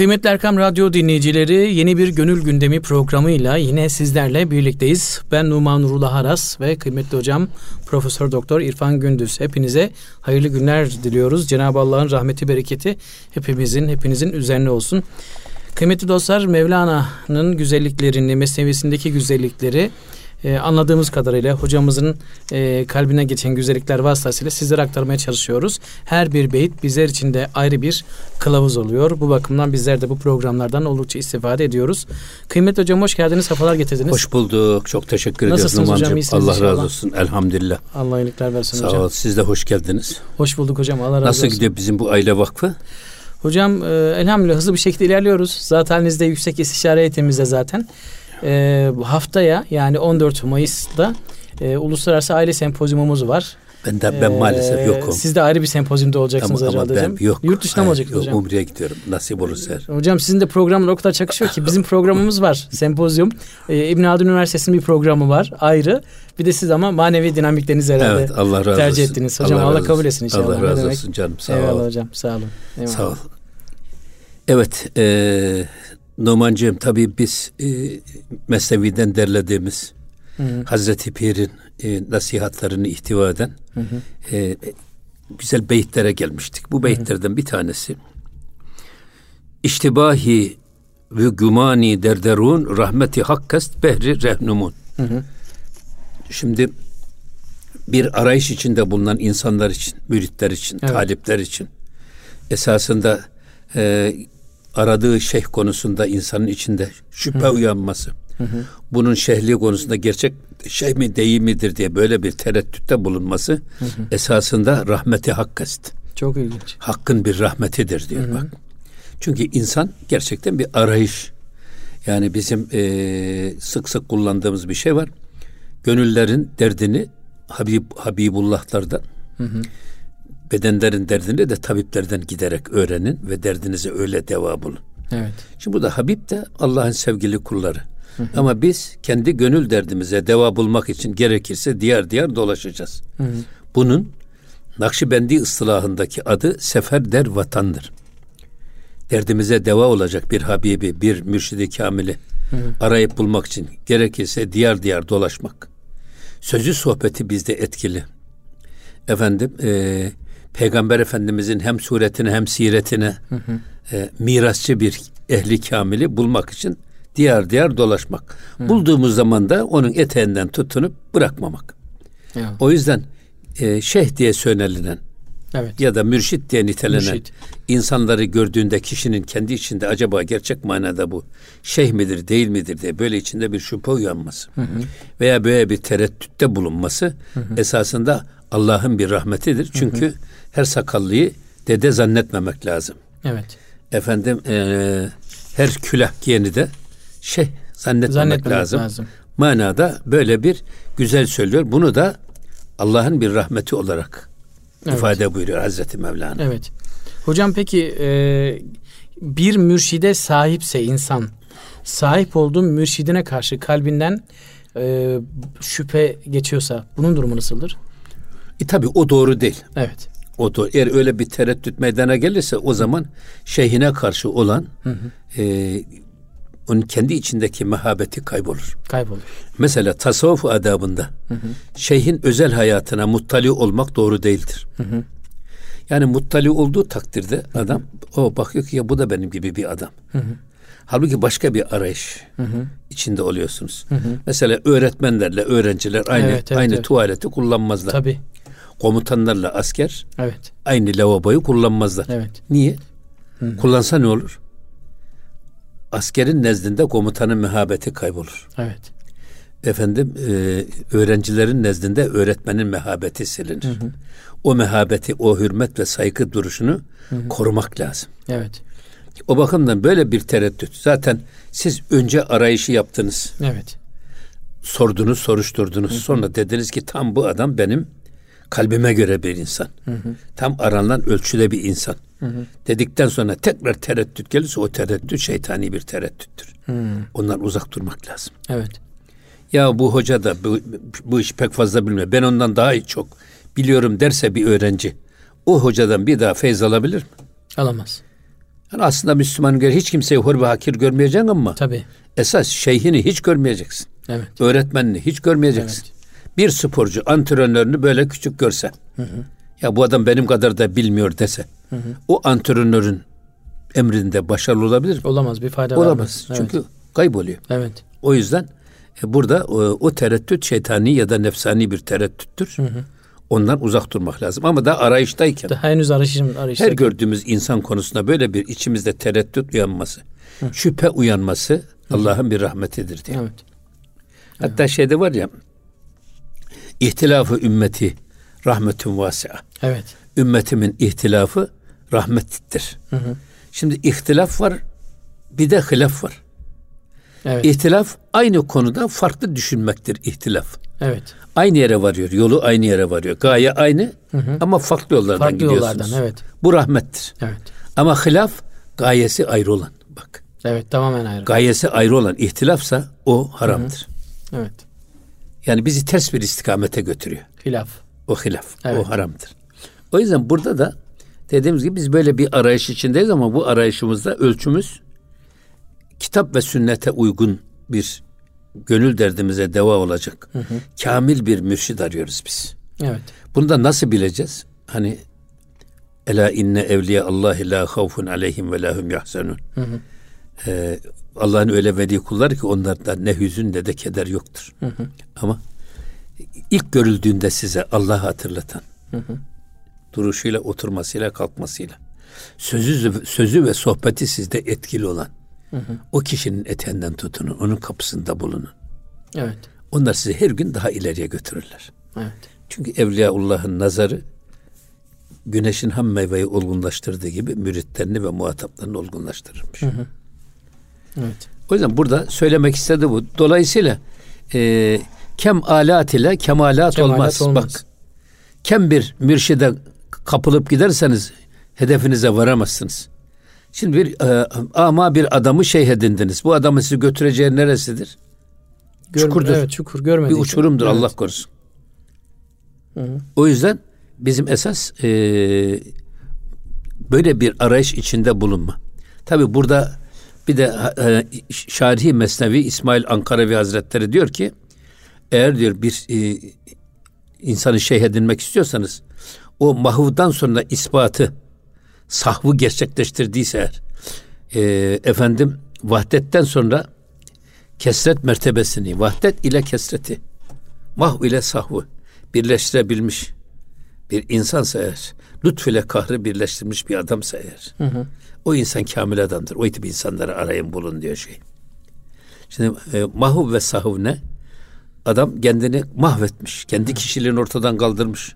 Kıymetli Erkam Radyo dinleyicileri yeni bir Gönül Gündemi programıyla yine sizlerle birlikteyiz. Ben Numan Nurullah Aras ve kıymetli hocam Profesör Doktor İrfan Gündüz. Hepinize hayırlı günler diliyoruz. Cenab-ı Allah'ın rahmeti bereketi hepimizin hepinizin üzerine olsun. Kıymetli dostlar Mevlana'nın güzelliklerini, mesnevisindeki güzellikleri e, anladığımız kadarıyla hocamızın e, kalbine geçen güzellikler vasıtasıyla sizlere aktarmaya çalışıyoruz. Her bir beyit bizler için de ayrı bir kılavuz oluyor. Bu bakımdan bizler de bu programlardan oldukça istifade ediyoruz. Kıymetli hocam hoş geldiniz, sefalar getirdiniz. Hoş bulduk. Çok teşekkür ediyorum. Nasılsınız hocam? İyisiniz Allah inşallah. razı olsun. Elhamdülillah. Allah iyilikler versin Sağ hocam. ol. Siz de hoş geldiniz. Hoş bulduk hocam. Allah razı Nasıl olsun. gidiyor bizim bu aile vakfı? Hocam e, elhamdülillah hızlı bir şekilde ilerliyoruz. Zaten halinizde yüksek istişare heyetimizde zaten. E, haftaya yani 14 Mayıs'ta e, Uluslararası Aile Sempozyumumuz var. Ben de ben Ee, maalesef yokum. Siz de ayrı bir sempozyumda olacaksınız ama, ama herhalde ben hocam. yok. Yurt dışına mı olacaksınız hocam? Umre'ye gidiyorum. Nasip olursa. Hocam sizin de programla o kadar çakışıyor ki bizim programımız var sempozyum. Ee, İbn Haldun Üniversitesi'nin bir programı var ayrı. Bir de siz ama manevi dinamikleriniz herhalde Evet Allah razı tercih olsun. ettiniz. Hocam Allah, razı kabul etsin inşallah. Allah razı olsun canım. Sağ Eyvallah ol. hocam sağ olun. Eyvallah. Sağ ol. Evet. E, Numancığım tabii biz e, Mesnevi'den derlediğimiz Hı hı. Hazreti Pir'in e, nasihatlarını ihtiva eden Hı hı. e, güzel beyitlere gelmiştik. Bu beyitlerden bir tanesi İştibahi ve gümani derderun rahmeti hakkast behri rehnumun. Hı hı. Şimdi bir arayış içinde bulunan insanlar için, müritler için, Evet. talipler için esasında e, aradığı şeyh konusunda insanın içinde şüphe uyanması, bunun şehli konusunda gerçek şey mi değil midir diye böyle bir tereddütte bulunması esasında rahmeti hakkast. Çok ilginç. Hakkın bir rahmetidir diyor bak. Çünkü insan gerçekten bir arayış. Yani bizim e, sık sık kullandığımız bir şey var. Gönüllerin derdini Habib Habibullah'lardan, bedenlerin derdini de tabiplerden giderek öğrenin ve derdinize öyle deva bulun. Evet. Şimdi bu da Habib de Allah'ın sevgili kulları. Ama biz kendi gönül derdimize deva bulmak için gerekirse diğer diğer dolaşacağız. Bunun Nakşibendi ıslahındaki adı sefer der vatandır. Derdimize deva olacak bir Habibi, bir mürşidi kamili arayıp bulmak için gerekirse diğer diğer dolaşmak. Sözü sohbeti bizde etkili. Efendim, e, Peygamber Efendimizin hem suretine hem siretine e, mirasçı bir ehli kamili bulmak için diğer diğer dolaşmak. Bulduğumuz zaman da onun eteğinden tutunup bırakmamak. Ya. O yüzden e, şeyh diye söylenilen Evet. ya da mürşit diye nitelenen Mürşit. insanları gördüğünde kişinin kendi içinde acaba gerçek manada bu şeyh midir değil midir diye böyle içinde bir şüphe uyanması veya böyle bir tereddütte bulunması esasında Allah'ın bir rahmetidir. Çünkü her sakallıyı dede zannetmemek lazım. Evet. Efendim eee, her külah giyeni de şeyh zannetmemek, Zannetmemek lazım. lazım. Manada böyle bir güzel söylüyor. Bunu da Allah'ın bir rahmeti olarak Evet. ifade buyuruyor Hazreti Mevlana. Evet. Hocam peki e, bir mürşide sahipse insan sahip olduğu mürşidine karşı kalbinden e, şüphe geçiyorsa bunun durumu nasıldır? E tabi o doğru değil. Evet. O doğru. Eğer öyle bir tereddüt meydana gelirse o zaman şeyhine karşı olan e, onun kendi içindeki mehabeti kaybolur. Kaybolur. Mesela tasavvuf adabında şeyhin özel hayatına muttali olmak doğru değildir. Yani muttali olduğu takdirde adam o bakıyor ki ya bu da benim gibi bir adam. Halbuki başka bir arayış içinde oluyorsunuz. Mesela öğretmenlerle öğrenciler aynı Evet, evet, aynı evet. tuvaleti kullanmazlar. Tabii. Komutanlarla asker Evet. aynı lavaboyu kullanmazlar. Evet. Niye? Kullansa ne olur? Askerin nezdinde komutanın mehabeti kaybolur. Evet. Efendim e, öğrencilerin nezdinde öğretmenin mehabeti silinir. O mehabeti, o hürmet ve saygı duruşunu korumak lazım. Evet. O bakımdan böyle bir tereddüt. Zaten siz önce arayışı yaptınız. Evet. Sordunuz, soruşturdunuz. Sonra dediniz ki tam bu adam benim kalbime göre bir insan. Tam aranan ölçüde bir insan. Dedikten sonra tekrar tereddüt gelirse o tereddüt şeytani bir tereddüttür. Ondan uzak durmak lazım. Evet. Ya bu hoca da bu, bu işi pek fazla bilmiyor. Ben ondan daha çok biliyorum derse bir öğrenci o hocadan bir daha feyz alabilir mi? Alamaz. Yani aslında Müslüman göre hiç kimseyi hor ve hakir görmeyeceksin ama Tabii. esas şeyhini hiç görmeyeceksin. Evet. Öğretmenini hiç görmeyeceksin. Bir sporcu antrenörünü böyle küçük görse. Ya bu adam benim kadar da bilmiyor dese. O antrenörün emrinde başarılı olabilir mi? Olamaz bir fayda Olamaz. vermez. Evet. Çünkü kayboluyor. Evet. O yüzden e, burada e, o tereddüt şeytani ya da nefsani bir tereddüttür. Ondan uzak durmak lazım. Ama da arayıştayken Daha henüz arayışım arayışta. her gördüğümüz insan konusunda böyle bir içimizde tereddüt uyanması, şüphe uyanması Allah'ın bir rahmetidir diye. Evet. Hatta şeyde var ya ihtilafı ümmeti rahmetun vasi'a. Evet. Ümmetimin ihtilafı rahmettir. Şimdi ihtilaf var bir de hilaf var. Evet. İhtilaf aynı konuda farklı düşünmektir ihtilaf. evet. Aynı yere varıyor. Yolu aynı yere varıyor. Gaye aynı ama farklı yollardan Farklı gidiyorsunuz. yollardan evet. Bu rahmettir. Evet. Ama hilaf gayesi ayrı olan. Bak. Evet tamamen ayrı. Gayesi ayrı olan ihtilafsa o haramdır. evet. Yani bizi ters bir istikamete götürüyor. Hilaf. O hilaf. Evet. O haramdır. O yüzden burada da dediğimiz gibi biz böyle bir arayış içindeyiz ama bu arayışımızda ölçümüz kitap ve sünnete uygun bir gönül derdimize deva olacak. Kamil bir mürşid arıyoruz biz. Evet. Bunu da nasıl bileceğiz? Hani Ela inne evliya Allahi la havfun aleyhim ve lahum yahzanun. Ee, Allah'ın öyle veli kulları ki onlarda ne hüzün ne de keder yoktur. Ama ilk görüldüğünde size Allah'ı hatırlatan, duruşuyla, oturmasıyla, kalkmasıyla, sözü, sözü ve sohbeti sizde etkili olan, o kişinin eteğinden tutunun, onun kapısında bulunun. Evet. Onlar sizi her gün daha ileriye götürürler. Evet. Çünkü Evliyaullah'ın nazarı güneşin ham meyveyi olgunlaştırdığı gibi müritlerini ve muhataplarını olgunlaştırırmış. Evet. O yüzden burada söylemek istedi bu. Dolayısıyla e, kem alat ile kemalat, Kemalat olmaz. olmaz. Bak kem bir mürşide kapılıp giderseniz hedefinize varamazsınız. Şimdi bir e, ama bir adamı şeyh edindiniz. Bu adamın sizi götüreceği neresidir? Gör- Çukurdur. Evet çukur görmedik. Bir uçurumdur Evet. Allah korusun. O yüzden bizim esas e, böyle bir arayış içinde bulunma. Tabi burada bir de e, Şarihi Mesnevi İsmail Ankaravi Hazretleri diyor ki eğer diyor bir e, insanı şeyh edinmek istiyorsanız o mahvdan sonra ispatı sahvı gerçekleştirdiyse eğer e, efendim vahdetten sonra kesret mertebesini vahdet ile kesreti mahv ile sahvı birleştirebilmiş bir insansa eğer lütf ile kahrı birleştirmiş bir adamsa eğer o insan kamil adamdır. O tip insanları arayın bulun diyor şey. Şimdi e, mahv ve sahv ne? Adam kendini mahvetmiş. Kendi kişiliğini ortadan kaldırmış.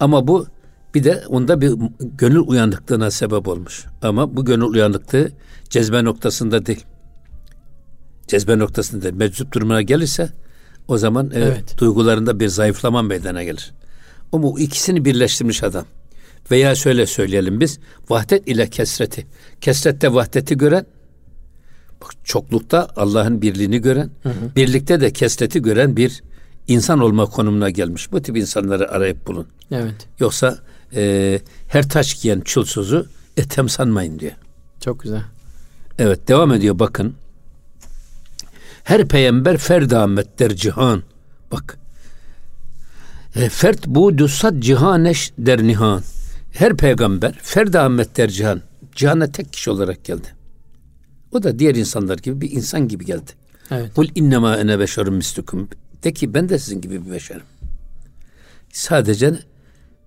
Ama bu bir de onda bir gönül uyanıklığına sebep olmuş. Ama bu gönül uyanıklığı cezbe noktasında değil. Cezbe noktasında. Meczup durumuna gelirse o zaman e, Evet. duygularında bir zayıflama meydana gelir. Ama ikisini birleştirmiş adam. Veya şöyle söyleyelim biz vahdet ile kesreti. Kesrette vahdeti gören bak çoklukta Allah'ın birliğini gören, birlikte de kesreti gören bir insan olma konumuna gelmiş. Bu tip insanları arayıp bulun. Evet. Yoksa e, her taş giyen çulsuzu etem sanmayın diyor. Çok güzel. Evet devam ediyor bakın. Her peygamber ferd Ahmet der cihan. Bak. E, fert bu dusat cihaneş der nihan. Her peygamber ferd Ahmet der cihan. Cihana tek kişi olarak geldi. O da diğer insanlar gibi bir insan gibi geldi. Evet. Kul innema ene beşerun mislukum. De ki ben de sizin gibi bir beşerim. Sadece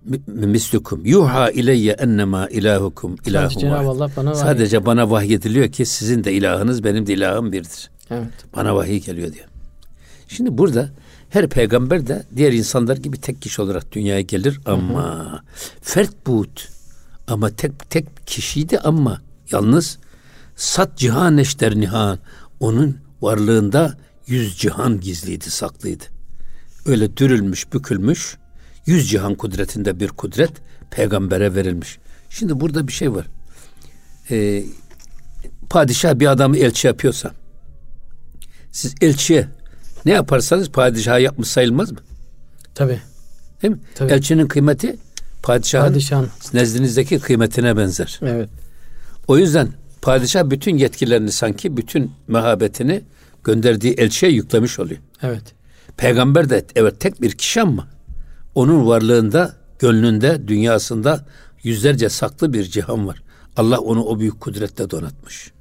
mi- mislukum. Yuha ileyye ennema ilahukum Cenab-ı vahid. Allah bana vahiy- Sadece bana vahyediliyor ki sizin de ilahınız benim de ilahım birdir. Evet. Bana vahiy geliyor diyor. Şimdi burada her peygamber de diğer insanlar gibi tek kişi olarak dünyaya gelir ama fert buğut ama tek tek kişiydi ama yalnız sat cihan eşter nihan onun varlığında yüz cihan gizliydi saklıydı. Öyle dürülmüş bükülmüş yüz cihan kudretinde bir kudret peygambere verilmiş. Şimdi burada bir şey var. Ee, padişah bir adamı elçi yapıyorsa siz elçiye ne yaparsanız padişah yapmış sayılmaz mı? Tabii. Değil mi? Tabii. Elçinin kıymeti padişahın Padişahın. nezdinizdeki kıymetine benzer. Evet. O yüzden padişah bütün yetkilerini sanki bütün mehabetini gönderdiği elçiye yüklemiş oluyor. Evet. Peygamber de evet tek bir kişi ama onun varlığında, gönlünde, dünyasında yüzlerce saklı bir cihan var. Allah onu o büyük kudretle donatmış.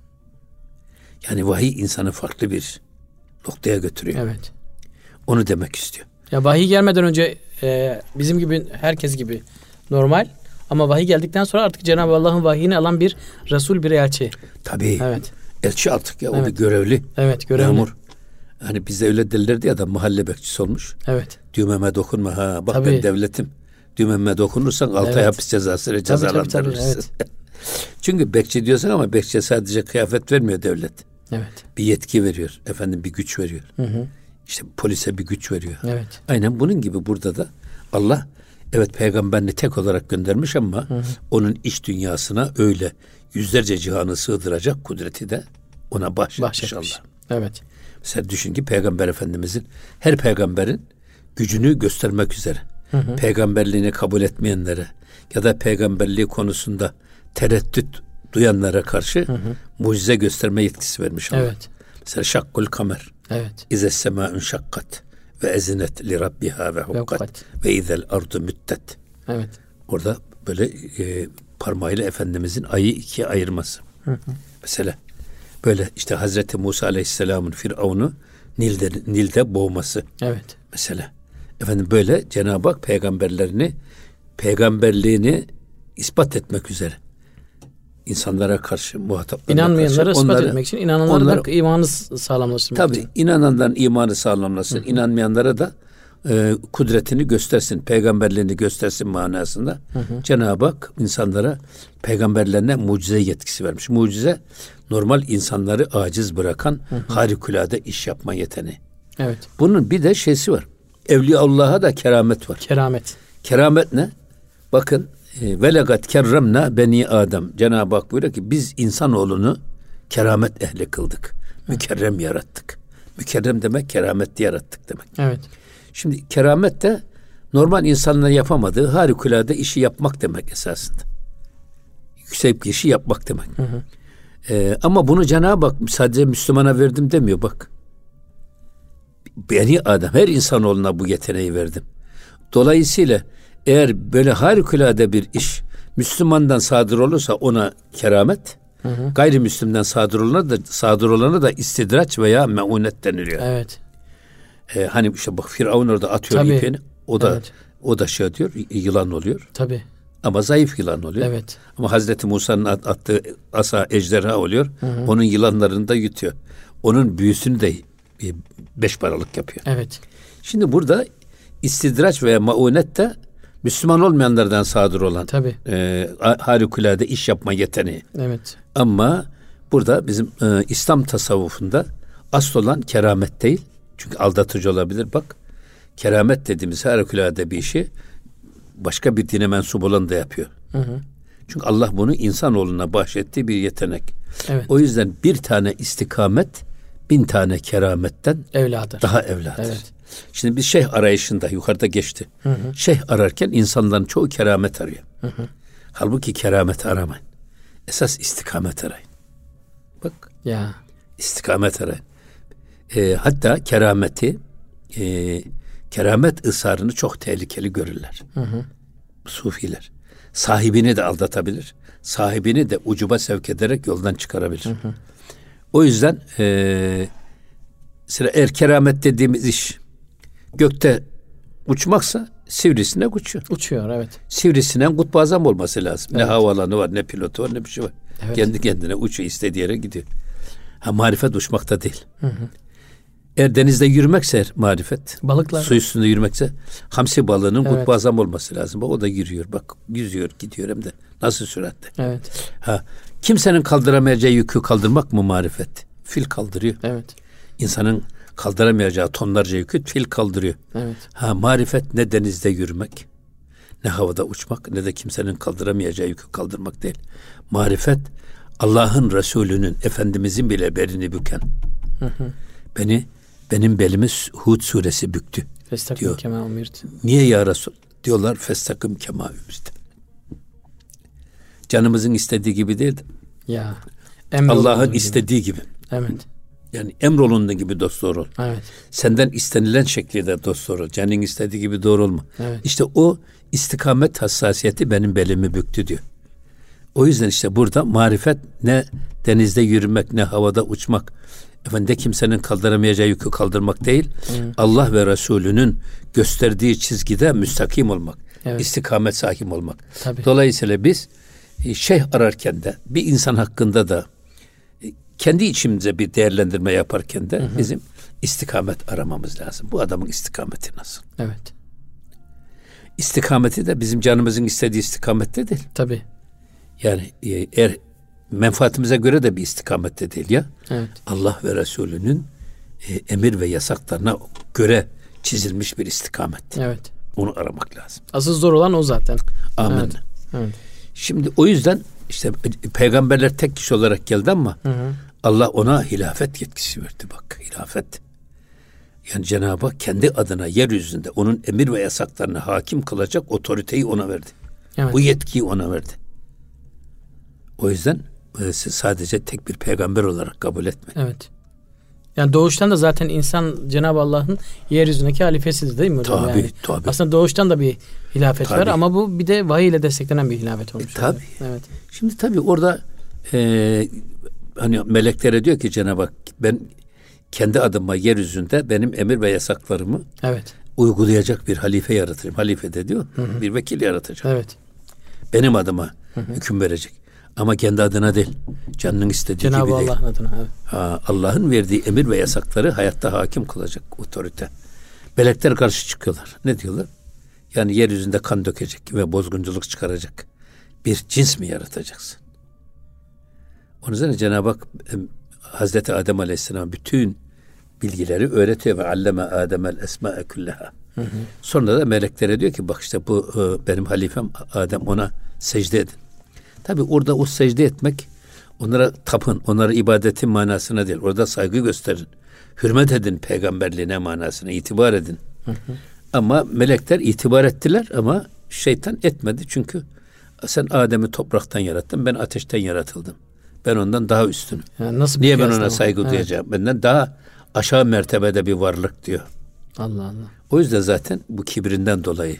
Yani vahiy insanı farklı bir noktaya götürüyor. Evet. Onu demek istiyor. Ya vahiy gelmeden önce e, bizim gibi herkes gibi normal ama vahiy geldikten sonra artık Cenab-ı Allah'ın vahiyini alan bir Resul bir elçi. Tabii. Evet. Elçi artık ya o Evet. bir görevli. Evet görevli. Memur. Hani bizde öyle derlerdi ya da mahalle bekçisi olmuş. Evet. Düğmeme dokunma ha. Bak Tabii. ben devletim. Düğmeme dokunursan altı ay Evet. hapis cezası ile Tabii, tabii, tabii, cezalandırırsın. Çünkü bekçi diyorsun ama bekçi sadece kıyafet vermiyor devlet. Evet. Bir yetki veriyor. Efendim bir güç veriyor. Hı hı. İşte polise bir güç veriyor. Evet. Aynen bunun gibi burada da Allah evet peygamberini tek olarak göndermiş ama onun iç dünyasına öyle yüzlerce cihanı sığdıracak kudreti de ona bahşetmiş, Bahşetmiş. Allah. Evet. Mesela düşün ki peygamber efendimizin her peygamberin gücünü göstermek üzere peygamberliğini kabul etmeyenlere ya da peygamberliği konusunda tereddüt duyanlara karşı mucize gösterme yetkisi vermiş Allah. Evet. Mesela şakkul kamer. Evet. İze semâ'un şakkat ve ezinet li rabbiha ve hukkat ve izel ardu müttet. Evet. Orada böyle e, parmağıyla Efendimizin ayı ikiye ayırması. Mesela böyle işte Hazreti Musa Aleyhisselam'ın Firavun'u Nil'de, Nil'de boğması Evet. mesela. Efendim böyle Cenab-ı Hak peygamberlerini peygamberliğini ispat etmek üzere insanlara karşı muhataplarına İnanmayanlara karşı ispat onları- etmek için inananlara onları- da imanı sağlamlaştırmak Tabii için. inananların imanı sağlamlasın, inanmayanlara da e, kudretini göstersin, peygamberliğini göstersin manasında. Cenab-ı Hak insanlara peygamberlerine mucize yetkisi vermiş. Mucize normal insanları aciz bırakan harikulade iş yapma yeteneği. Evet. Bunun bir de şeysi var. Evliyaullah'a da keramet var. Keramet. Keramet ne? Bakın e, velegat kerremna beni Adem. Cenab-ı Hak buyuruyor ki biz insanoğlunu keramet ehli kıldık. Mükerrem yarattık. Mükerrem demek kerametli yarattık demek. Evet. Şimdi keramet de normal insanların yapamadığı harikulade işi yapmak demek esasında. Yüksek işi yapmak demek. Ee, ama bunu Cenab-ı Hak sadece Müslümana verdim demiyor bak. Beni Adem her insanoğluna bu yeteneği verdim. Dolayısıyla eğer böyle harikulade bir iş Müslümandan sadır olursa ona keramet, gayrimüslimden sadır olana da sadır olana da istidraç veya meunet deniliyor. Evet. Ee, hani işte bak Firavun orada atıyor Tabii. ipini. O da Evet. o da şey diyor yılan oluyor. Tabii. Ama zayıf yılan oluyor. Evet. Ama Hazreti Musa'nın at- attığı asa ejderha oluyor. Onun yılanlarını da yutuyor. Onun büyüsünü de e, beş paralık yapıyor. Evet. Şimdi burada istidraç veya maunet de Müslüman olmayanlardan sadır olan Tabii. e, ha- harikulade iş yapma yeteneği. Evet. Ama burada bizim e, İslam tasavvufunda asıl olan keramet değil. Çünkü aldatıcı olabilir. Bak keramet dediğimiz harikulade bir işi başka bir dine mensup olan da yapıyor. Çünkü Allah bunu insanoğluna bahşettiği bir yetenek. Evet. O yüzden bir tane istikamet bin tane kerametten Evladır. daha evladır. Evet. Şimdi bir şeyh arayışında yukarıda geçti. Şeyh ararken insanların çoğu keramet arıyor. Halbuki keramet aramayın. Esas istikamet arayın. Bak Ya. istikamet arayın. Ee, hatta kerameti e, keramet ısrarını çok tehlikeli görürler. Sufiler. Sahibini de aldatabilir. Sahibini de ucuba sevk ederek yoldan çıkarabilir. O yüzden e, sıra er keramet dediğimiz iş gökte uçmaksa sivrisinek uçuyor. Uçuyor evet. Sivrisinek kutbu azam olması lazım. Ne havaalanı var, ne pilotu var, ne bir şey var. Evet. Kendi kendine uçuyor, istediği yere gidiyor. Ha marifet uçmakta değil. Eğer denizde yürümekse marifet, Balıklar. su üstünde yürümekse hamsi balığının Evet. kutbu azam olması lazım. Bak o da yürüyor. Bak yüzüyor, gidiyor hem de nasıl süratle. Evet. Ha kimsenin kaldıramayacağı yükü kaldırmak mı marifet? Fil kaldırıyor. Evet. İnsanın kaldıramayacağı tonlarca yükü fil kaldırıyor. Evet. Ha marifet ne denizde yürümek, ne havada uçmak, ne de kimsenin kaldıramayacağı yükü kaldırmak değil. Marifet Allah'ın Resulü'nün, Efendimizin bile belini büken. Beni, benim belimi Hud suresi büktü. Festakim Diyor. kema umirt. Niye ya Resul? Diyorlar festakım kema ümirte. Canımızın istediği gibi değil de Ya. Allah'ın istediği gibi. Evet. Yani emrolunduğu gibi dost doğru ol. Evet. Senden istenilen şekilde dost doğru ol. Canın istediği gibi doğru olma. Evet. İşte o istikamet hassasiyeti benim belimi büktü diyor. O yüzden işte burada marifet ne denizde yürümek ne havada uçmak. Efendim kimsenin kaldıramayacağı yükü kaldırmak değil. Hı. Allah ve Resulünün gösterdiği çizgide müstakim olmak. Evet. istikamet sahibi olmak. Tabii. Dolayısıyla biz e, şeyh ararken de bir insan hakkında da kendi içimize bir değerlendirme yaparken de hı hı. bizim istikamet aramamız lazım. Bu adamın istikameti nasıl? Evet. İstikameti de bizim canımızın istediği istikamette değil. Tabii. Yani e, eğer menfaatimize göre de bir istikamette değil ya. Evet. Allah ve Resulünün e, emir ve yasaklarına göre çizilmiş bir istikamet. Evet. Onu aramak lazım. Asıl zor olan o zaten. Amin. Evet. evet. Şimdi o yüzden işte peygamberler tek kişi olarak geldi ama hı hı. Allah ona hilafet yetkisi verdi bak hilafet. Yani Cenab-ı Hak kendi adına yeryüzünde onun emir ve yasaklarına hakim kılacak otoriteyi ona verdi. Evet. Bu yetkiyi ona verdi. O yüzden e, sadece tek bir peygamber olarak kabul etme. Evet. Yani doğuştan da zaten insan Cenab-ı Allah'ın yeryüzündeki halifesidir değil mi hocam? Tabii, yani tabii. Aslında doğuştan da bir hilafet tabii. var ama bu bir de vahiy ile desteklenen bir hilafet olmuş. E, tabii. Evet. Şimdi tabii orada e, hani meleklere diyor ki Cenab-ı Hak ben kendi adıma yeryüzünde benim emir ve yasaklarımı evet. uygulayacak bir halife yaratırım. Halife de diyor hı hı. bir vekil yaratacağım. Evet. Benim adıma hı hı. hüküm verecek. Ama kendi adına değil. Canının istediği Cenab-ı gibi Allah'ın değil. Cenab-ı adına. Evet. Allah'ın verdiği emir ve yasakları hayatta hakim kılacak otorite. Melekler karşı çıkıyorlar. Ne diyorlar? Yani yeryüzünde kan dökecek ve bozgunculuk çıkaracak bir cins mi yaratacaksın? Onun üzerine Cenab-ı Hak Hazreti Adem Aleyhisselam bütün bilgileri öğretiyor ve alleme Adem'el esma'e külleha. Sonra da meleklere diyor ki bak işte bu e, benim halifem Adem ona secde edin. Tabi orada o secde etmek onlara tapın, onlara ibadetin manasına değil. Orada saygı gösterin. Hürmet edin peygamberliğine manasına, itibar edin. Hı hı. Ama melekler itibar ettiler ama şeytan etmedi. Çünkü sen Adem'i topraktan yarattın, ben ateşten yaratıldım. Ben ondan daha üstünüm. Yani nasıl Niye ben ona saygı evet. duyacağım? Benden daha aşağı mertebede bir varlık diyor. Allah Allah. O yüzden zaten bu kibrinden dolayı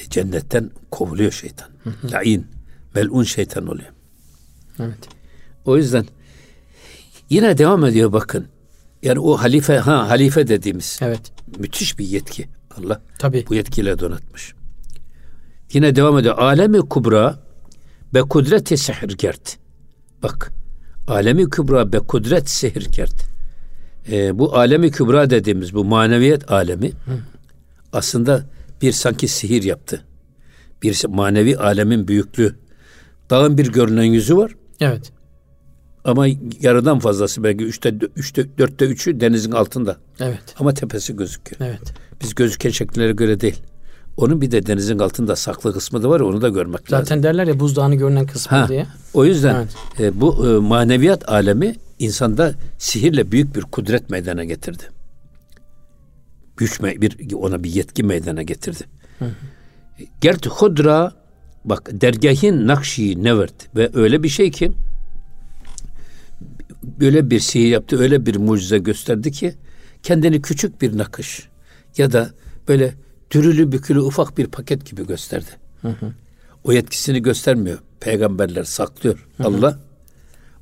e, cennetten kovuluyor şeytan. Hı hı. Lain melun şeytan oluyor. Evet. O yüzden yine devam ediyor bakın. Yani o halife ha halife dediğimiz evet. müthiş bir yetki. Allah Tabii. bu yetkiyle donatmış. Yine devam ediyor. Alemi kubra be kudreti sehirgert. Bak. Alemi kubra be kudret sehirgert. Ee, bu alemi kübra dediğimiz bu maneviyet alemi Hı. aslında bir sanki sihir yaptı. Bir manevi alemin büyüklüğü Dağın bir görünen yüzü var. Evet. Ama yarıdan fazlası belki üçte, üçte dörtte üçü denizin altında. Evet. Ama tepesi gözüküyor. Evet. Biz gözüken şekillere göre değil. Onun bir de denizin altında saklı kısmı da var onu da görmek Zaten lazım. Zaten derler ya buzdağını görünen kısmı ha, diye. O yüzden evet. e, bu e, maneviyat alemi insanda sihirle büyük bir kudret meydana getirdi. Güç bir ona bir yetki meydana getirdi. Gerti hudra Bak dergahın nakşi nevert ve öyle bir şey ki böyle bir sihir yaptı, öyle bir mucize gösterdi ki kendini küçük bir nakış ya da böyle dürülü bükülü ufak bir paket gibi gösterdi. Hı hı. O yetkisini göstermiyor. Peygamberler saklıyor. Hı hı. Allah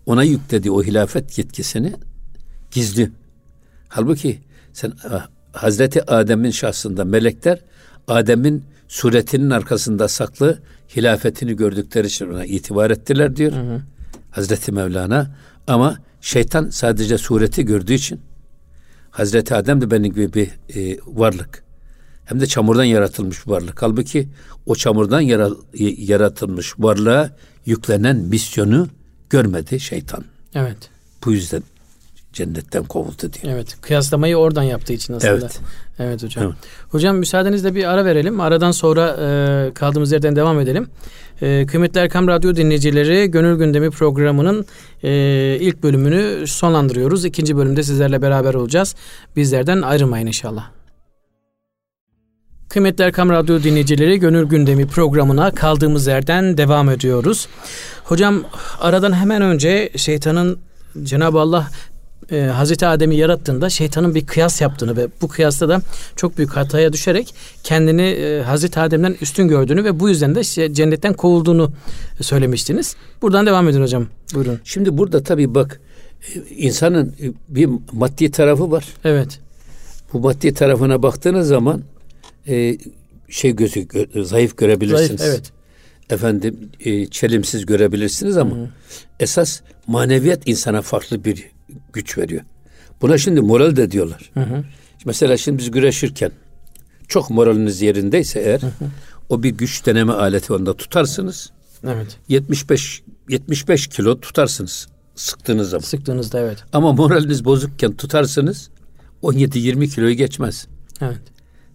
ona yüklediği o hilafet yetkisini gizli. Halbuki sen ah, Hazreti Adem'in şahsında melekler Adem'in suretinin arkasında saklı hilafetini gördükleri için ona itibar ettiler diyor. Hı hı. Hazreti Mevlana ama şeytan sadece sureti gördüğü için Hazreti Adem de benim gibi bir e, varlık. Hem de çamurdan yaratılmış varlık. Halbuki o çamurdan yaratılmış varlığa yüklenen misyonu görmedi şeytan. Evet. Bu yüzden cennetten kovuldu diyor. Evet. Kıyaslamayı oradan yaptığı için aslında. Evet. Evet hocam. Evet. Hocam müsaadenizle bir ara verelim. Aradan sonra e, kaldığımız yerden devam edelim. E, kıymetli Erkam Radyo dinleyicileri Gönül Gündemi programının e, ilk bölümünü sonlandırıyoruz. İkinci bölümde sizlerle beraber olacağız. Bizlerden ayrılmayın inşallah. Kıymetli Erkam Radyo dinleyicileri Gönül Gündemi programına kaldığımız yerden devam ediyoruz. Hocam aradan hemen önce şeytanın Cenab-ı Allah e, Hazreti Adem'i yarattığında şeytanın bir kıyas yaptığını ve bu kıyasta da çok büyük hataya düşerek kendini e, Hazreti Adem'den üstün gördüğünü ve bu yüzden de işte cennetten kovulduğunu söylemiştiniz. Buradan devam edin hocam. Buyurun. Şimdi burada tabii bak e, insanın e, bir maddi tarafı var. Evet. Bu maddi tarafına baktığınız zaman e, şey gözü gö- zayıf görebilirsiniz. Zayıf, evet. Efendim e, çelimsiz görebilirsiniz ama Hı. esas maneviyat insana farklı bir güç veriyor. Buna şimdi moral de diyorlar. Hı hı. Mesela şimdi biz güreşirken çok moraliniz yerindeyse eğer o bir güç deneme aleti onda tutarsınız. Evet. 75 75 kilo tutarsınız sıktığınız zaman. Sıktığınızda evet. Ama moraliniz bozukken tutarsınız 17-20 kiloyu geçmez. Evet.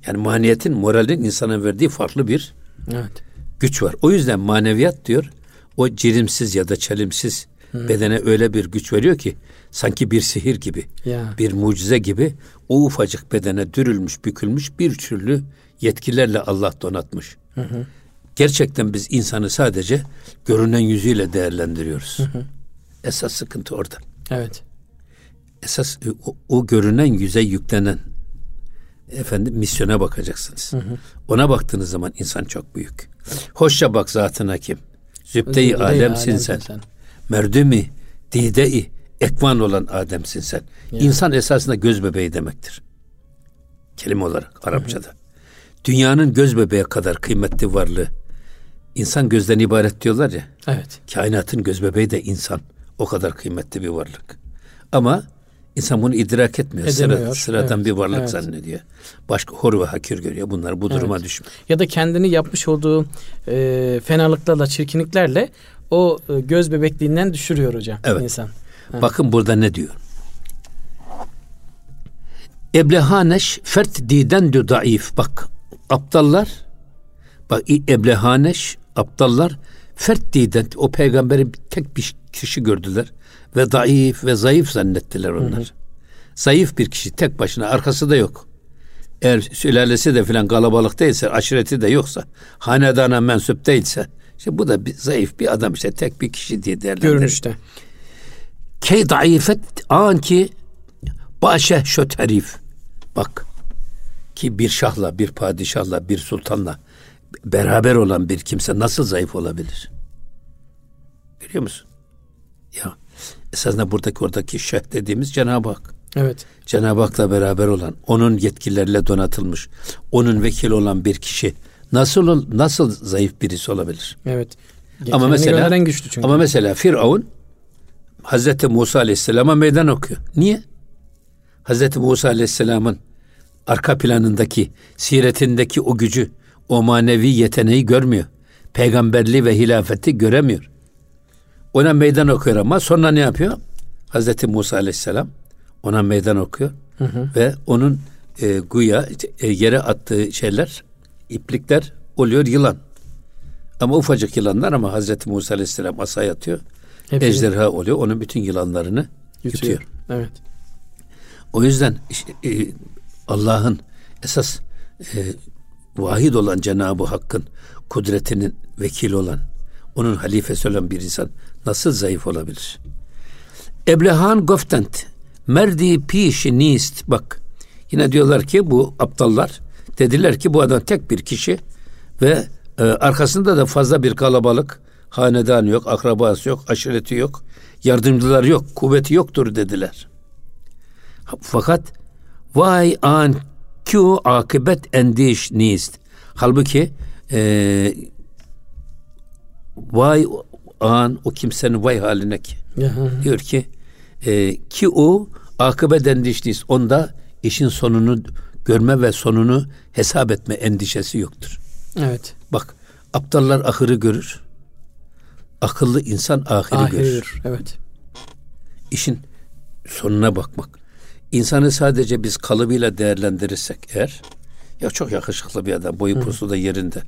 Yani maniyetin, moralin insana verdiği farklı bir Evet. güç var. O yüzden maneviyat diyor o cirimsiz ya da çelimsiz bedene öyle bir güç veriyor ki sanki bir sihir gibi, Ya. bir mucize gibi o ufacık bedene dürülmüş, bükülmüş bir türlü yetkilerle Allah donatmış. Gerçekten biz insanı sadece görünen yüzüyle değerlendiriyoruz. Esas sıkıntı orada. Evet. Esas e, o, o görünen yüze yüklenen efendim misyona bakacaksınız. Ona baktığınız zaman insan çok büyük. Hoşça bak zatına kim? Zübde-i alemsin sen. sen. Merdümi, dide-i ekvan olan Adem'sin sen. Ya. İnsan esasında göz bebeği demektir. Kelime olarak Arapçada. Dünyanın göz bebeği kadar kıymetli varlığı. İnsan gözden ibaret diyorlar ya. Evet. Kainatın göz bebeği de insan. O kadar kıymetli bir varlık. Ama insan bunu idrak etmiyor. Edemiyor, Sıra, sıradan evet, bir varlık evet. zannediyor. Başka hor ve hakir görüyor. Bunlar bu duruma Evet. düşmüyor. Ya da kendini yapmış olduğu e, fenalıklarla, çirkinliklerle o e, göz bebekliğinden düşürüyor hocam Evet. insan. Evet. Bakın burada ne diyor? Eblehaneş fert diden diyor daif. Bak aptallar bak eblehaneş aptallar fert diden o peygamberi tek bir kişi gördüler ve daif ve zayıf zannettiler onlar. Zayıf bir kişi tek başına arkası da yok. Eğer sülalesi de filan kalabalık değilse, aşireti de yoksa, hanedana mensup değilse, işte bu da bir zayıf bir adam işte tek bir kişi diye değerlendirir. Görünüşte. Key daifet an ki başe şöt herif. Bak ki bir şahla, bir padişahla, bir sultanla beraber olan bir kimse nasıl zayıf olabilir? Görüyor musun? Ya esasında buradaki oradaki şeh dediğimiz Cenab-ı Hak. Evet. Cenab-ı Hak'la beraber olan, onun yetkileriyle donatılmış, onun vekil olan bir kişi nasıl nasıl zayıf birisi olabilir? Evet. Ama Kendini mesela gönderen güçlü çünkü. ama mesela Firavun Hazreti Musa Aleyhisselam'a meydan okuyor. Niye? Hazreti Musa Aleyhisselam'ın arka planındaki, siretindeki o gücü, o manevi yeteneği görmüyor. Peygamberliği ve hilafeti göremiyor. Ona meydan okuyor ama sonra ne yapıyor? Hazreti Musa Aleyhisselam ona meydan okuyor ve onun e, güya e, yere attığı şeyler, iplikler oluyor yılan. Ama ufacık yılanlar ama Hazreti Musa Aleyhisselam asaya atıyor. Hepsini Ejderha oluyor. Onun bütün yılanlarını yutuyor. yutuyor. Evet. O yüzden e, Allah'ın esas e, vahid olan Cenab-ı Hakk'ın kudretinin vekili olan, onun halifesi olan bir insan nasıl zayıf olabilir? Eblehan goftent merdi pişi nist bak yine diyorlar ki bu aptallar dediler ki bu adam tek bir kişi ve e, arkasında da fazla bir kalabalık hanedan yok, akrabası yok, aşireti yok, yardımcılar yok, kuvveti yoktur dediler. Fakat vay an kü akıbet endiş nist. Halbuki e, vay an o kimsenin vay haline ki. Diyor ki e, ki o akıbet endişliyiz. Onda işin sonunu görme ve sonunu hesap etme endişesi yoktur. Evet. Bak aptallar ahırı görür. Akıllı insan ahiri görür. Ahir. Evet. İşin sonuna bakmak. İnsanı sadece biz kalıbıyla değerlendirirsek eğer ya çok yakışıklı bir adam boyu posu da yerinde.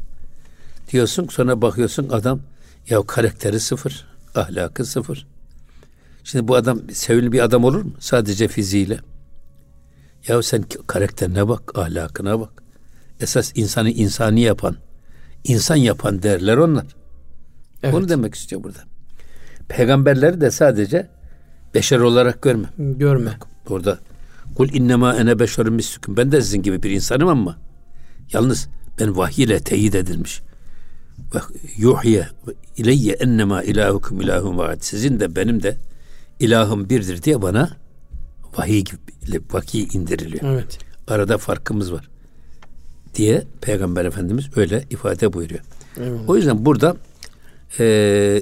Diyorsun sonra bakıyorsun adam ya karakteri sıfır, ahlakı sıfır. Şimdi bu adam sevimli bir adam olur mu? Sadece fiziğiyle. Ya sen karakterine bak, ahlakına bak. Esas insanı insani yapan, insan yapan değerler onlar. Evet. Onu demek istiyor burada. Peygamberleri de sadece beşer olarak görme. Görme. Bak, orada kul innema ene beşerun mislüküm. Ben de sizin gibi bir insanım ama yalnız ben vahiy ile teyit edilmiş. Yuhye ileyye ennema ilahukum ilahun vaad. Sizin de benim de ilahım birdir diye bana vahiy gibi vahiy indiriliyor. Evet. Arada farkımız var diye Peygamber Efendimiz öyle ifade buyuruyor. Eyvallah. O yüzden burada e,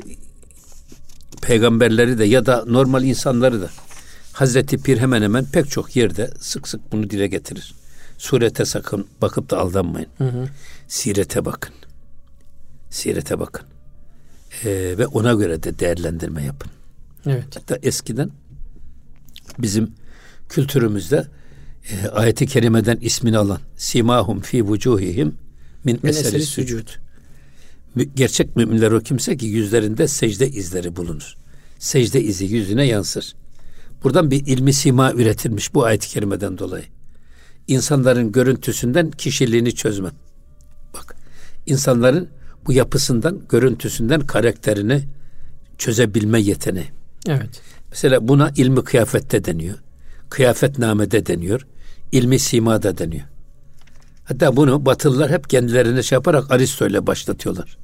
peygamberleri de ya da normal insanları da Hazreti Pir hemen hemen pek çok yerde sık sık bunu dile getirir. Surete sakın bakıp da aldanmayın. Hı hı. Sirete bakın. Sirete bakın. Ee, ve ona göre de değerlendirme yapın. Evet. Hatta eskiden bizim kültürümüzde e, ayeti kerimeden ismini alan simahum fi vucuhihim min, min eseri sucud. Gerçek müminler o kimse ki yüzlerinde secde izleri bulunur. Secde izi yüzüne yansır. Buradan bir ilmi sima üretilmiş bu ayet-i kerimeden dolayı. İnsanların görüntüsünden kişiliğini çözmem. Bak, insanların bu yapısından, görüntüsünden karakterini çözebilme yeteneği. Evet. Mesela buna ilmi kıyafette deniyor. Kıyafetnamede deniyor. ilmi simada deniyor. Hatta bunu Batılılar hep kendilerine şey yaparak Aristo ile başlatıyorlar.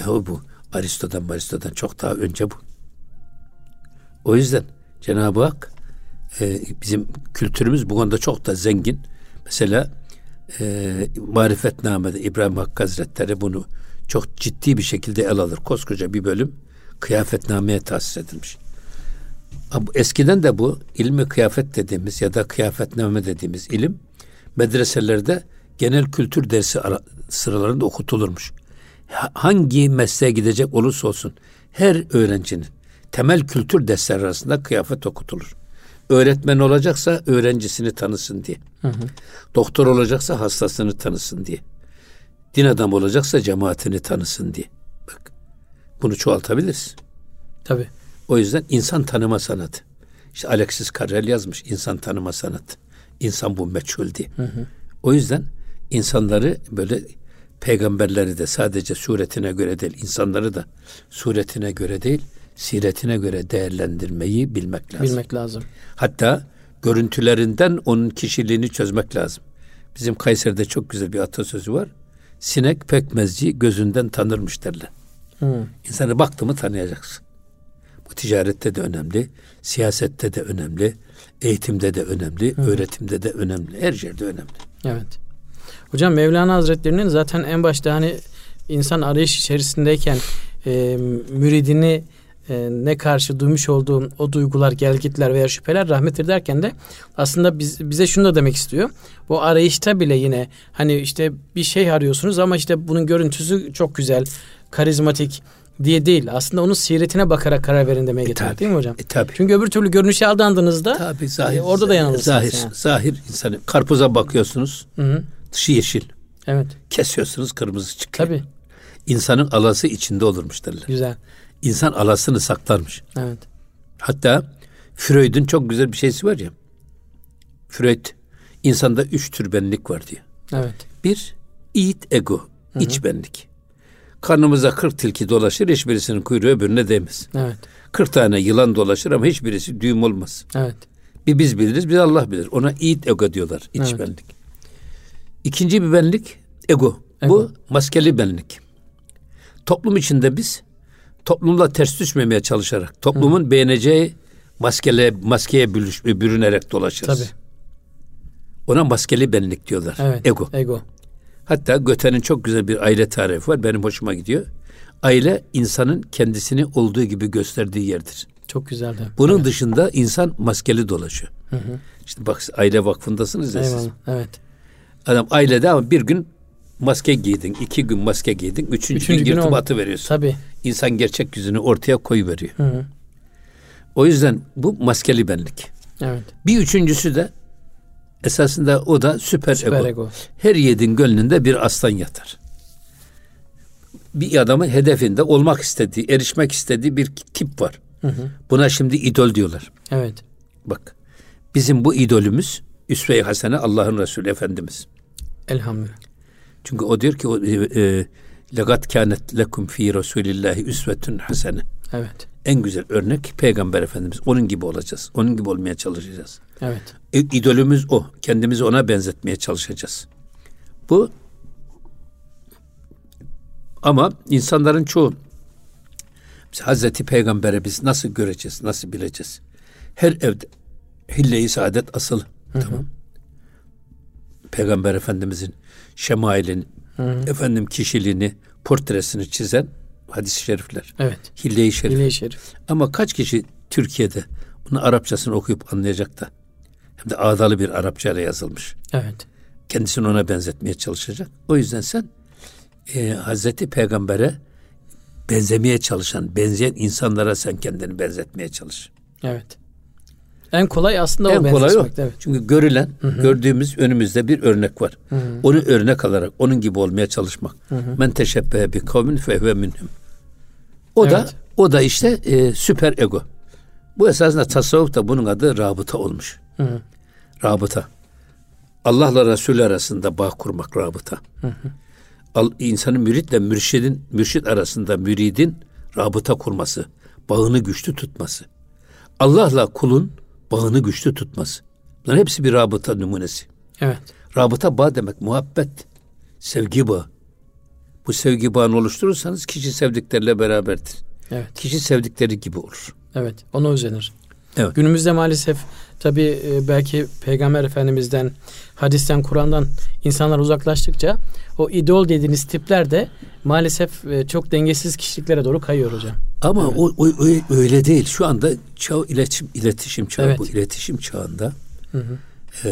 Yahu bu Aristo'dan Aristo'dan çok daha önce bu. O yüzden Cenab-ı Hak e, bizim kültürümüz bu konuda çok da zengin. Mesela e, Marifetname'de İbrahim Hakkı Hazretleri bunu çok ciddi bir şekilde el alır. Koskoca bir bölüm kıyafetnameye tahsis edilmiş. Eskiden de bu ilmi kıyafet dediğimiz ya da kıyafetname dediğimiz ilim medreselerde genel kültür dersi sıralarında okutulurmuş. Hangi mesleğe gidecek olursa olsun her öğrencinin temel kültür dersleri arasında kıyafet okutulur. Öğretmen olacaksa öğrencisini tanısın diye. Hı hı. Doktor olacaksa hastasını tanısın diye. Din adamı olacaksa cemaatini tanısın diye. Bak bunu çoğaltabiliriz. Tabi. O yüzden insan tanıma sanatı. İşte Alexis Carrel yazmış insan tanıma sanatı. İnsan bu meçhul diye. Hı hı. O yüzden insanları böyle peygamberleri de sadece suretine göre değil, insanları da suretine göre değil, siretine göre değerlendirmeyi bilmek lazım. Bilmek lazım. Hatta görüntülerinden onun kişiliğini çözmek lazım. Bizim Kayseri'de çok güzel bir atasözü var. Sinek pekmezci gözünden tanırmış derler. Hmm. İnsanı baktı mı tanıyacaksın. Bu ticarette de önemli, siyasette de önemli, eğitimde de önemli, hmm. öğretimde de önemli, her yerde önemli. Evet. Hocam Mevlana Hazretleri'nin zaten en başta hani insan arayış içerisindeyken e, müridini e, ne karşı duymuş olduğum o duygular, gelgitler veya şüpheler rahmettir derken de aslında biz, bize şunu da demek istiyor. Bu arayışta bile yine hani işte bir şey arıyorsunuz ama işte bunun görüntüsü çok güzel, karizmatik diye değil. Aslında onun siretine bakarak karar verin demeye e, getiriyor değil mi hocam? E, tabii. Çünkü öbür türlü görünüşe aldandığınızda tabii, zahir, e, orada da yanılırsınız. Zahir, yani. zahir insanı. Karpuza bakıyorsunuz. Hı hı. Dışı yeşil. Evet. Kesiyorsunuz kırmızı çıkıyor. Tabii. İnsanın alası içinde olurmuş derler. Güzel insan alasını saklarmış. Evet. Hatta Freud'un çok güzel bir şeysi var ya. Freud insanda üç tür benlik var diyor. Evet. Bir id ego, Hı-hı. iç benlik. Karnımıza kırk tilki dolaşır, hiçbirisinin kuyruğu öbürüne değmez. Evet. Kırk tane yılan dolaşır ama hiçbirisi düğüm olmaz. Evet. Bir biz biliriz, bir Allah bilir. Ona id ego diyorlar, iç evet. benlik. İkinci bir benlik ego. ego. Bu maskeli benlik. Toplum içinde biz toplumla ters düşmemeye çalışarak, toplumun Hı. beğeneceği maskele, maskeye bürüş, bürünerek dolaşırız. Tabii. Ona maskeli benlik diyorlar. Evet, ego. Ego. Hatta Göte'nin çok güzel bir aile tarifi var. Benim hoşuma gidiyor. Aile insanın kendisini olduğu gibi gösterdiği yerdir. Çok güzeldi. Bunun evet. dışında insan maskeli dolaşıyor. Hı hı. İşte bak aile vakfındasınız ya Eyvallah, siz. Evet. Adam ailede ama bir gün maske giydin, iki gün maske giydin, üçüncü, üçüncü gün irtibatı veriyorsun. Tabii. İnsan gerçek yüzünü ortaya koyuveriyor. Hı hı. O yüzden bu maskeli benlik. Evet. Bir üçüncüsü de esasında o da süper, süper ego. ego. Her yedin gönlünde bir aslan yatar. Bir adamın hedefinde olmak istediği, erişmek istediği bir tip var. Hı hı. Buna şimdi idol diyorlar. Evet. Bak bizim bu idolümüz Üsve-i Hasene Allah'ın Resulü Efendimiz. Elhamdülillah. Çünkü o diyor ki o e, legat kânet lekum fi Resulillahi üsvetun hasene. Evet. En güzel örnek Peygamber Efendimiz. Onun gibi olacağız. Onun gibi olmaya çalışacağız. Evet. E, idolümüz o. Kendimizi ona benzetmeye çalışacağız. Bu ama insanların çoğu Hazreti Peygamber'i biz nasıl göreceğiz, nasıl bileceğiz? Her evde hille-i saadet asıl. Hı hı. Tamam. Peygamber Efendimizin şemailini, hı efendim kişiliğini, portresini çizen hadis-i şerifler. Evet. Hille-i şerif. Hille-i şerif. Ama kaç kişi Türkiye'de bunu Arapçasını okuyup anlayacak da hem de ağdalı bir Arapça ile yazılmış. Evet. Kendisini ona benzetmeye çalışacak. O yüzden sen e, Hazreti Peygamber'e benzemeye çalışan, benzeyen insanlara sen kendini benzetmeye çalış. Evet. En kolay aslında en o kolay o. Evet. Çünkü görülen, Hı-hı. gördüğümüz önümüzde bir örnek var. Hı-hı. Onu örnek alarak onun gibi olmaya çalışmak. Hı-hı. Men teşebbehe bi kavmin fehve minhum. O evet. da o da işte e, süper ego. Bu esasında tasavvuf da bunun adı rabıta olmuş. Hı-hı. Rabıta. Allah'la Resulü arasında bağ kurmak rabıta. Hı Al, insanın müritle mürşidin mürşid arasında müridin rabıta kurması, bağını güçlü tutması. Allah'la kulun bağını güçlü tutması. Bunların hepsi bir rabıta numunesi. Evet. Rabıta bağ demek muhabbet, sevgi bağı. Bu sevgi bağını oluşturursanız kişi sevdikleriyle beraberdir. Evet. Kişi sevdikleri gibi olur. Evet, ona özenir. Evet. Günümüzde maalesef tabi e, belki Peygamber Efendimiz'den, hadisten, Kur'an'dan insanlar uzaklaştıkça o idol dediğiniz tipler de maalesef e, çok dengesiz kişiliklere doğru kayıyor hocam. Ama evet. o, o öyle değil. Şu anda çağ iletişim iletişim çağı evet. bu iletişim çağında hı hı. E,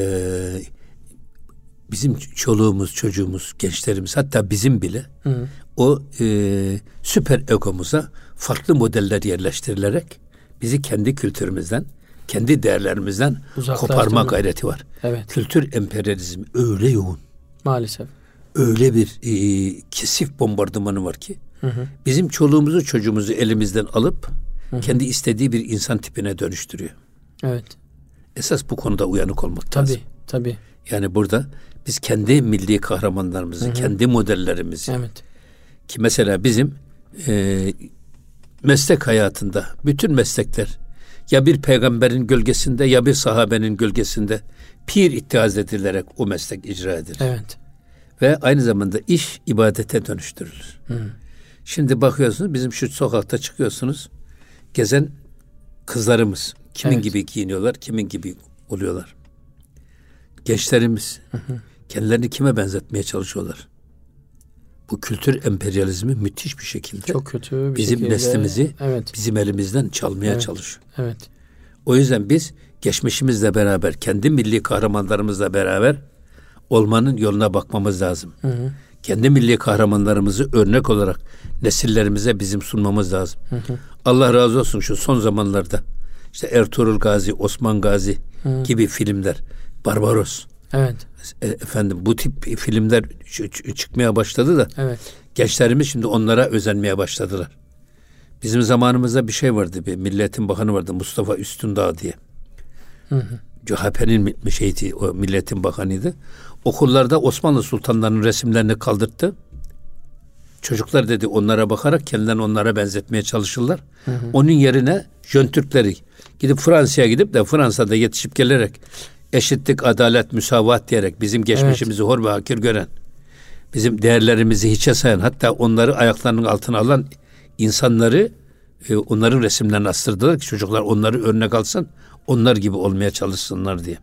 bizim çoluğumuz, çocuğumuz, gençlerimiz hatta bizim bile hı. o e, süper egomuza farklı modeller yerleştirilerek bizi kendi kültürümüzden, kendi değerlerimizden koparma gayreti var. Evet. Kültür emperyalizmi öyle yoğun. Maalesef. Öyle bir e, kesif bombardımanı var ki hı hı. bizim çoluğumuzu çocuğumuzu elimizden alıp hı hı. kendi istediği bir insan tipine dönüştürüyor. Evet. Esas bu konuda uyanık olmak tabii, lazım. Tabii. Yani burada biz kendi milli kahramanlarımızı, hı hı. kendi modellerimizi evet. ki mesela bizim e, meslek hayatında bütün meslekler ya bir peygamberin gölgesinde ya bir sahabenin gölgesinde pir ittihaz edilerek o meslek icra edilir. Evet. Ve aynı zamanda iş ibadete dönüştürülür. Hı. Şimdi bakıyorsunuz bizim şu sokakta çıkıyorsunuz gezen kızlarımız kimin evet. gibi giyiniyorlar, kimin gibi oluyorlar. Gençlerimiz hı hı. kendilerini kime benzetmeye çalışıyorlar? Bu kültür emperyalizmi müthiş bir şekilde çok kötü bir bizim şekilde, neslimizi evet. bizim elimizden çalmaya evet, çalışıyor. Evet. O yüzden biz geçmişimizle beraber kendi milli kahramanlarımızla beraber olmanın yoluna bakmamız lazım. Hı hı. Kendi milli kahramanlarımızı örnek olarak nesillerimize bizim sunmamız lazım. Hı hı. Allah razı olsun şu son zamanlarda işte Ertuğrul Gazi, Osman Gazi hı. gibi filmler, Barbaros. Evet. E, efendim bu tip filmler çıkmaya başladı da evet. gençlerimiz şimdi onlara özenmeye başladılar. Bizim zamanımızda bir şey vardı bir milletin bakanı vardı Mustafa Üstündağ diye. Hı hı. CHP'nin şeydi o milletin bakanıydı. Okullarda Osmanlı sultanlarının resimlerini kaldırttı. Çocuklar dedi onlara bakarak kendilerini onlara benzetmeye çalışırlar. Hı hı. Onun yerine Jön Türkleri gidip Fransa'ya gidip de Fransa'da yetişip gelerek eşitlik, adalet, müsavat diyerek bizim geçmişimizi evet. hor ve hakir gören, bizim değerlerimizi hiçe sayan, hatta onları ayaklarının altına alan insanları e, onların resimlerini astırdılar ki çocuklar onları örnek alsın, onlar gibi olmaya çalışsınlar diye.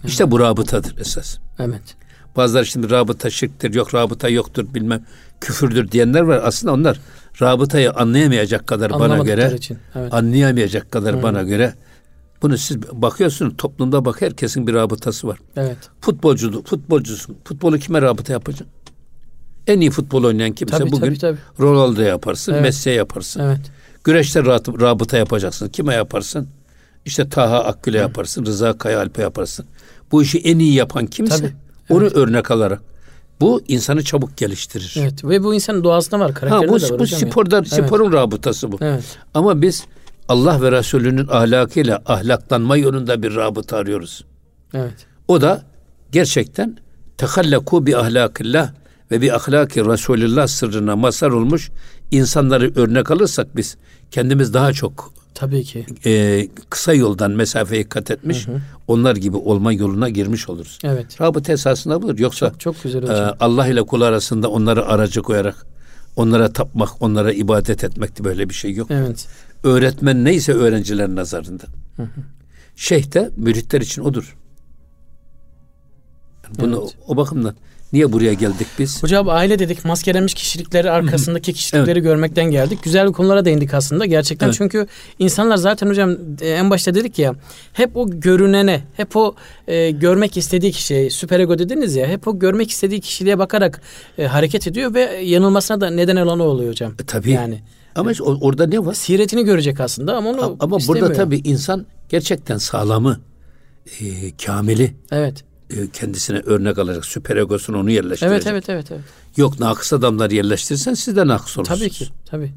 Evet. İşte bu rabıtadır esas. Evet. Bazıları şimdi rabıta şirktir, yok rabıta yoktur bilmem küfürdür diyenler var. Aslında onlar rabıtayı anlayamayacak kadar bana göre için. Evet. anlayamayacak kadar Hı. bana göre bunu siz bakıyorsunuz toplumda bak herkesin bir rabıtası var. Evet. Futbolculuk, futbolcusun. Futbolu kime rabıta yapacaksın? En iyi futbol oynayan kimse tabii, bugün tabii, tabii. Ronaldo yaparsın, evet. Messi yaparsın. Evet. Güreşte rabıta yapacaksın. Kime yaparsın? İşte Taha Akgül'e yaparsın, Rıza Kayaalp'e yaparsın. Bu işi en iyi yapan kimse tabii. onu evet. örnek alarak bu insanı çabuk geliştirir. Evet ve bu insanın doğasında var, karakterinde ha, bu, de var Bu sporda, ya. sporun evet. rabıtası bu. Evet. Ama biz Allah ve Resulünün ahlakıyla ahlaklanma yolunda bir rabıta arıyoruz. Evet. O da gerçekten tehallaku bi ahlakillah ve bir ahlaki Resulullah sırrına mazhar olmuş insanları örnek alırsak biz kendimiz daha çok Tabii ki. e, kısa yoldan mesafeyi kat etmiş hı hı. onlar gibi olma yoluna girmiş oluruz. Evet. Rabıt esasında budur. Yoksa çok, çok güzel hocam. E, Allah ile kul arasında onları aracı koyarak onlara tapmak, onlara ibadet etmekti böyle bir şey yok. Evet. Öğretmen neyse öğrencilerin nazarında. Hı hı. Şeyh de müritler için odur. Bunu evet. o, o bakımdan Niye buraya geldik biz? Hocam aile dedik maskelenmiş kişilikleri arkasındaki kişilikleri evet. görmekten geldik. Güzel konulara değindik aslında gerçekten. Evet. Çünkü insanlar zaten hocam e, en başta dedik ya hep o görünene, hep o e, görmek istediği kişiye, süperego dediniz ya hep o görmek istediği kişiliğe bakarak e, hareket ediyor ve yanılmasına da neden olan o oluyor hocam. E, tabii. Yani ama işte orada ne var? Siretini görecek aslında ama onu Ama istemiyor. burada tabii insan gerçekten sağlamı, e, kamili. Evet. E, kendisine örnek alacak. Süper egosunu onu yerleştirecek. Evet evet evet. evet. Yok nakıs adamlar yerleştirirsen siz de nakıs olursunuz. Tabii ki tabii.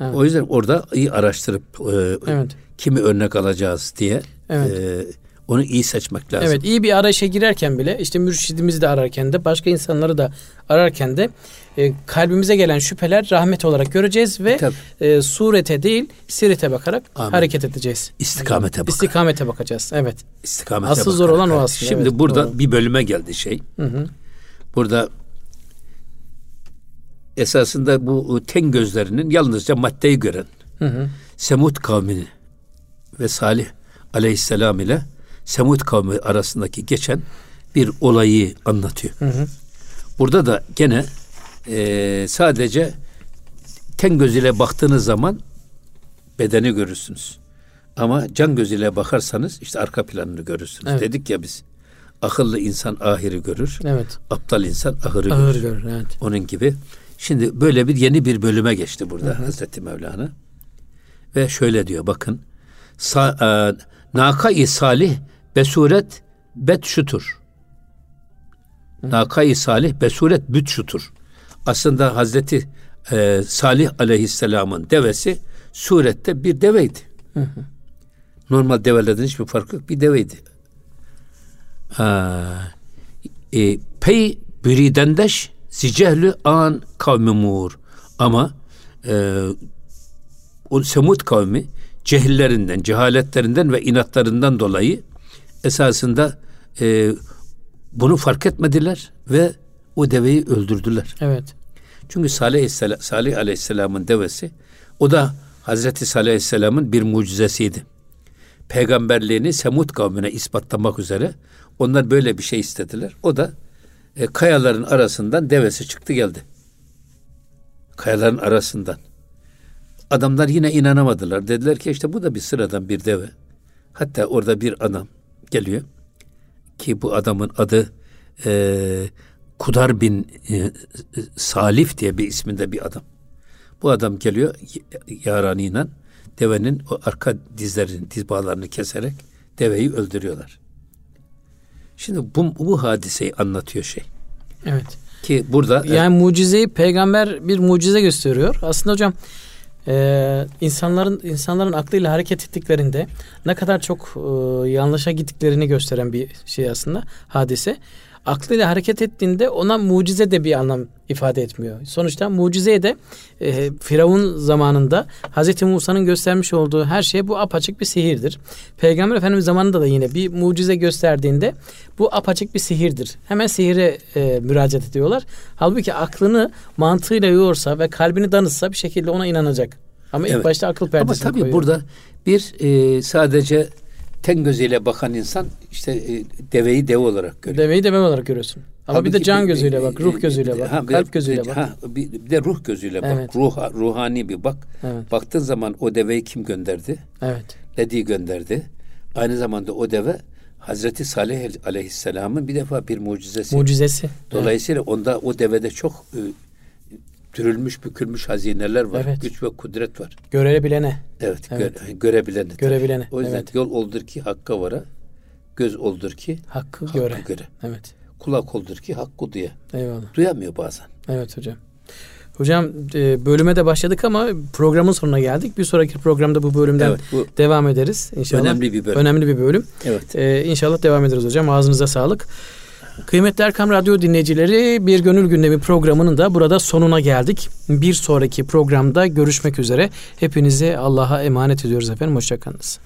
Evet. O yüzden orada iyi araştırıp e, evet. kimi örnek alacağız diye evet. e, onu iyi seçmek lazım. Evet iyi bir arayışa girerken bile işte mürşidimizi de ararken de başka insanları da ararken de e, kalbimize gelen şüpheler rahmet olarak göreceğiz ve e, surete değil sirete bakarak Amin. hareket edeceğiz. İstikamete bakarak. İstikamete bakacağız. Evet. İstikamete Asıl bakarak. zor olan o aslında. Şimdi evet, burada doğru. bir bölüme geldi şey. Hı hı. Burada esasında bu ten gözlerinin yalnızca maddeyi gören hı hı. Semud kavmini ve Salih aleyhisselam ile Semud kavmi arasındaki geçen bir olayı anlatıyor. Hı hı. Burada da gene e, sadece ten gözüyle baktığınız zaman bedeni görürsünüz. Ama can gözüyle bakarsanız işte arka planını görürsünüz. Evet. Dedik ya biz akıllı insan ahiri görür. Evet. Aptal insan ahırı Ahır görür. görür evet. Onun gibi. Şimdi böyle bir yeni bir bölüme geçti burada hı hı. Hazreti Mevlana. Ve şöyle diyor bakın. Sa, e, Naka-i salih besuret bet şutur. Naka-i salih besuret büt şutur. Aslında Hazreti e, Salih aleyhisselamın devesi surette bir deveydi. Hı hı. Normal develerden hiçbir farkı yok. Bir deveydi. Ha, e, pey büridendeş zicehlü an kavmi mur. Ama e, o Semud kavmi cehillerinden, cehaletlerinden ve inatlarından dolayı esasında e, bunu fark etmediler ve o deveyi öldürdüler. Evet. Çünkü Salih, Aleyhisselam, Salih Aleyhisselam'ın devesi o da Hazreti Salih Aleyhisselam'ın bir mucizesiydi. Peygamberliğini Semud kavmine ispatlamak üzere onlar böyle bir şey istediler. O da e, kayaların arasından devesi çıktı geldi. Kayaların arasından. Adamlar yine inanamadılar. Dediler ki işte bu da bir sıradan bir deve. Hatta orada bir adam geliyor ki bu adamın adı e, Kudar bin e, Salif diye bir isminde bir adam. Bu adam geliyor yaranıyla devenin o arka dizlerini, diz bağlarını keserek deveyi öldürüyorlar. Şimdi bu, bu hadiseyi anlatıyor şey. Evet. Ki burada yani e, mucizeyi peygamber bir mucize gösteriyor. Aslında hocam e, insanların insanların aklıyla hareket ettiklerinde ne kadar çok e, yanlışa gittiklerini gösteren bir şey aslında hadise. Aklıyla hareket ettiğinde ona mucize de bir anlam ifade etmiyor. Sonuçta mucizeye de e, Firavun zamanında Hazreti Musa'nın göstermiş olduğu her şey bu apaçık bir sihirdir. Peygamber Efendimiz zamanında da yine bir mucize gösterdiğinde bu apaçık bir sihirdir. Hemen sihire e, müracaat ediyorlar. Halbuki aklını mantığıyla yoğursa ve kalbini danışsa bir şekilde ona inanacak. Ama evet. ilk başta akıl perdesini Ama tabii koyuyor. burada bir e, sadece ten gözüyle bakan insan işte e, deveyi deve olarak görüyor. Deveyi deve olarak görüyorsun. Ama Halbuki bir de can gözüyle bak, ruh gözüyle bak, ha, kalp gözüyle bak. Ha, bir, de ruh gözüyle bak. Evet. Ruh, ruhani bir bak. Evet. Baktığın zaman o deveyi kim gönderdi? Evet. Ledi gönderdi. Aynı zamanda o deve Hazreti Salih Aleyhisselam'ın bir defa bir mucizesi. Mucizesi. Dolayısıyla evet. onda o devede çok e, dürülmüş bükülmüş hazineler var. Evet. Güç ve kudret var. Görebilene. Evet, evet. Gö- görebilene. Görebilene. O yüzden evet. yol oldur ki hakka vara, göz oldur ki hakkı, hakkı göre. göre. Evet. Kulak oldur ki hakkı duya. Eyvallah. Duyamıyor bazen. Evet hocam. Hocam e, bölüme de başladık ama programın sonuna geldik. Bir sonraki programda bu bölümden evet, bu devam ederiz inşallah. Önemli bir bölüm. Önemli bir bölüm. Evet. Ee, inşallah devam ederiz hocam. Ağzınıza sağlık. Kıymetli Erkam Radyo dinleyicileri bir gönül gündemi programının da burada sonuna geldik. Bir sonraki programda görüşmek üzere. Hepinizi Allah'a emanet ediyoruz efendim. Hoşçakalınız.